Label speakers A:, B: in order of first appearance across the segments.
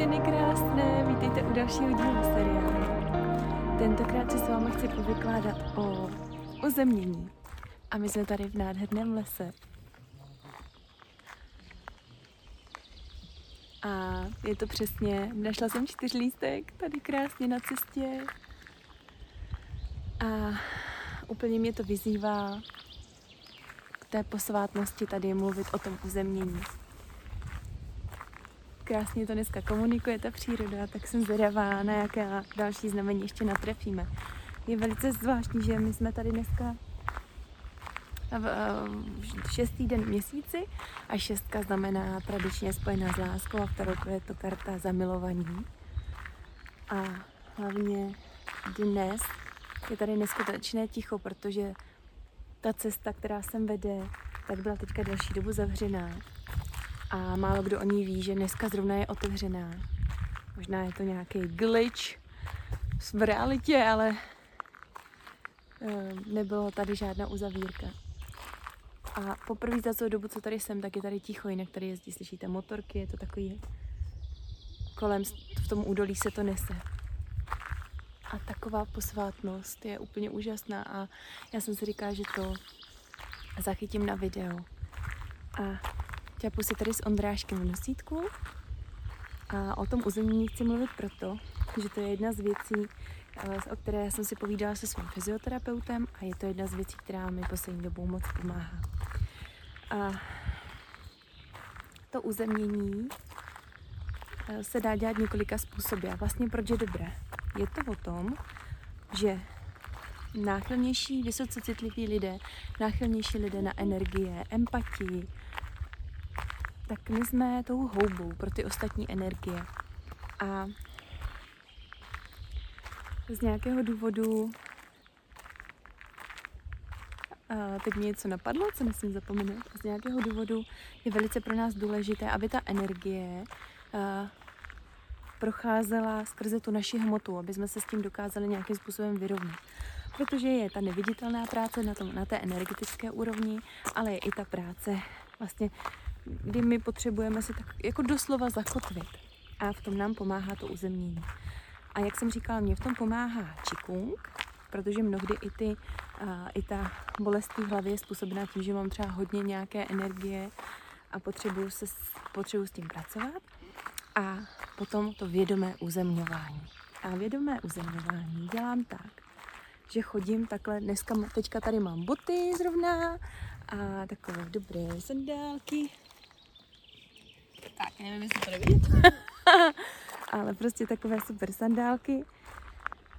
A: Ženy krásné, vítejte u dalšího dílu seriálu. Tentokrát si s vámi chci povykládat o uzemnění. A my jsme tady v nádherném lese. A je to přesně, našla jsem čtyřlístek tady krásně na cestě. A úplně mě to vyzývá k té posvátnosti tady mluvit o tom uzemnění krásně to dneska komunikuje ta příroda, tak jsem zvědavá, na jaké další znamení ještě natrefíme. Je velice zvláštní, že my jsme tady dneska v šestý den měsíci a šestka znamená tradičně spojená s láskou a v tarotu je to karta zamilovaní. A hlavně dnes je tady neskutečné ticho, protože ta cesta, která sem vede, tak byla teďka další dobu zavřená a málo kdo o ní ví, že dneska zrovna je otevřená. Možná je to nějaký glitch v realitě, ale eh, nebylo tady žádná uzavírka. A poprvé za celou dobu, co tady jsem, tak je tady ticho, jinak tady jezdí, slyšíte motorky, je to takový, kolem, v tom údolí se to nese. A taková posvátnost je úplně úžasná a já jsem si říkala, že to zachytím na video. A Ťapu si tady s Ondráškem v nosítku a o tom uzemnění chci mluvit proto, že to je jedna z věcí, eh, o které jsem si povídala se svým fyzioterapeutem a je to jedna z věcí, která mi poslední dobou moc pomáhá. A to uzemnění eh, se dá dělat několika způsoby. A vlastně proč je dobré? Je to o tom, že náchylnější, vysoce citliví lidé, náchylnější lidé na energie, empatii, tak my jsme tou houbou pro ty ostatní energie. A z nějakého důvodu a teď mě něco napadlo, co nesmím zapomenout. Z nějakého důvodu je velice pro nás důležité, aby ta energie procházela skrze tu naši hmotu, aby jsme se s tím dokázali nějakým způsobem vyrovnat. Protože je ta neviditelná práce na, tom, na té energetické úrovni, ale je i ta práce vlastně kdy my potřebujeme se tak jako doslova zakotvit. A v tom nám pomáhá to uzemnění. A jak jsem říkala, mě v tom pomáhá Qigong, protože mnohdy i, ty, a, i ta bolest v hlavě je způsobená tím, že mám třeba hodně nějaké energie a potřebuju, se, potřebuju s tím pracovat. A potom to vědomé uzemňování. A vědomé uzemňování dělám tak, že chodím takhle, dneska, teďka tady mám boty zrovna a takové dobré sandálky, tak, nevím, jestli to nevidět. Ale prostě takové super sandálky,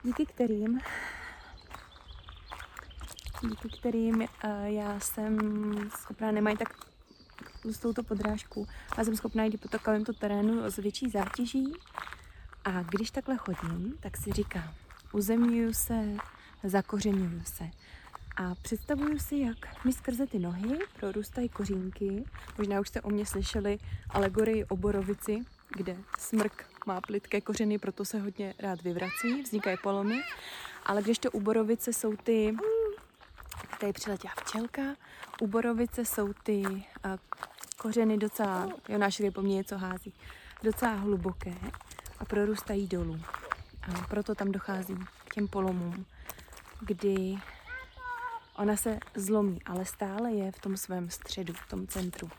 A: díky kterým díky kterým uh, já jsem schopná, nemají tak tlustou to podrážku, a jsem schopná jít po takovém to terénu s větší zátěží. A když takhle chodím, tak si říkám, uzemňuju se, zakořenuju se. A představuju si, jak mi skrze ty nohy prorůstají kořínky. Možná už jste o mě slyšeli alegorii o borovici, kde smrk má plitké kořeny, proto se hodně rád vyvrací, vznikají polomy. Ale když to u borovice jsou ty, tady přiletěla včelka, u borovice jsou ty a, kořeny docela, jo, náš po mně něco hází, docela hluboké a prorůstají dolů. A proto tam dochází k těm polomům, kdy Ona se zlomí, ale stále je v tom svém středu, v tom centru.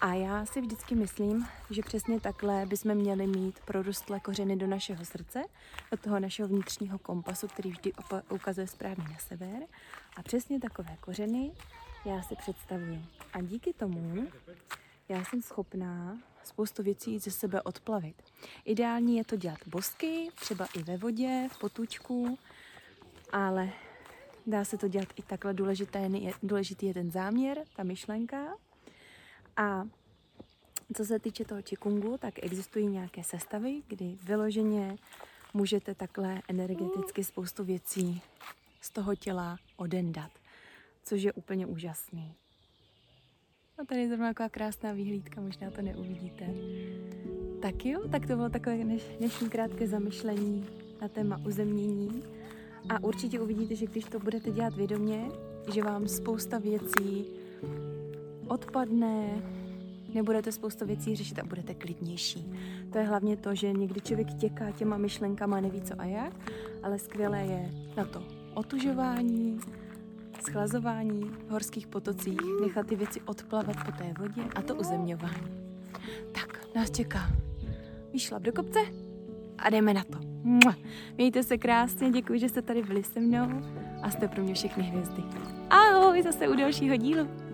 A: A já si vždycky myslím, že přesně takhle bychom měli mít prorostlé kořeny do našeho srdce, do toho našeho vnitřního kompasu, který vždy ukazuje správně na sever. A přesně takové kořeny já si představuju. A díky tomu já jsem schopná spoustu věcí ze sebe odplavit. Ideální je to dělat bosky, třeba i ve vodě, v potučku, ale Dá se to dělat i takhle, důležité důležitý je ten záměr, ta myšlenka. A co se týče toho čikungu, tak existují nějaké sestavy, kdy vyloženě můžete takhle energeticky spoustu věcí z toho těla odendat, což je úplně úžasný. A tady je zrovna taková krásná výhlídka, možná to neuvidíte. Tak jo, tak to bylo takové dnešní krátké zamyšlení na téma uzemnění. A určitě uvidíte, že když to budete dělat vědomě, že vám spousta věcí odpadne, nebudete spoustu věcí řešit a budete klidnější. To je hlavně to, že někdy člověk těká těma myšlenkama, neví co a jak, ale skvělé je na to otužování, schlazování v horských potocích, nechat ty věci odplavat po té vodě a to uzemňování. Tak, nás čeká výšlap do kopce a jdeme na to. Mějte se krásně, děkuji, že jste tady byli se mnou a jste pro mě všechny hvězdy. Ahoj, zase u dalšího dílu.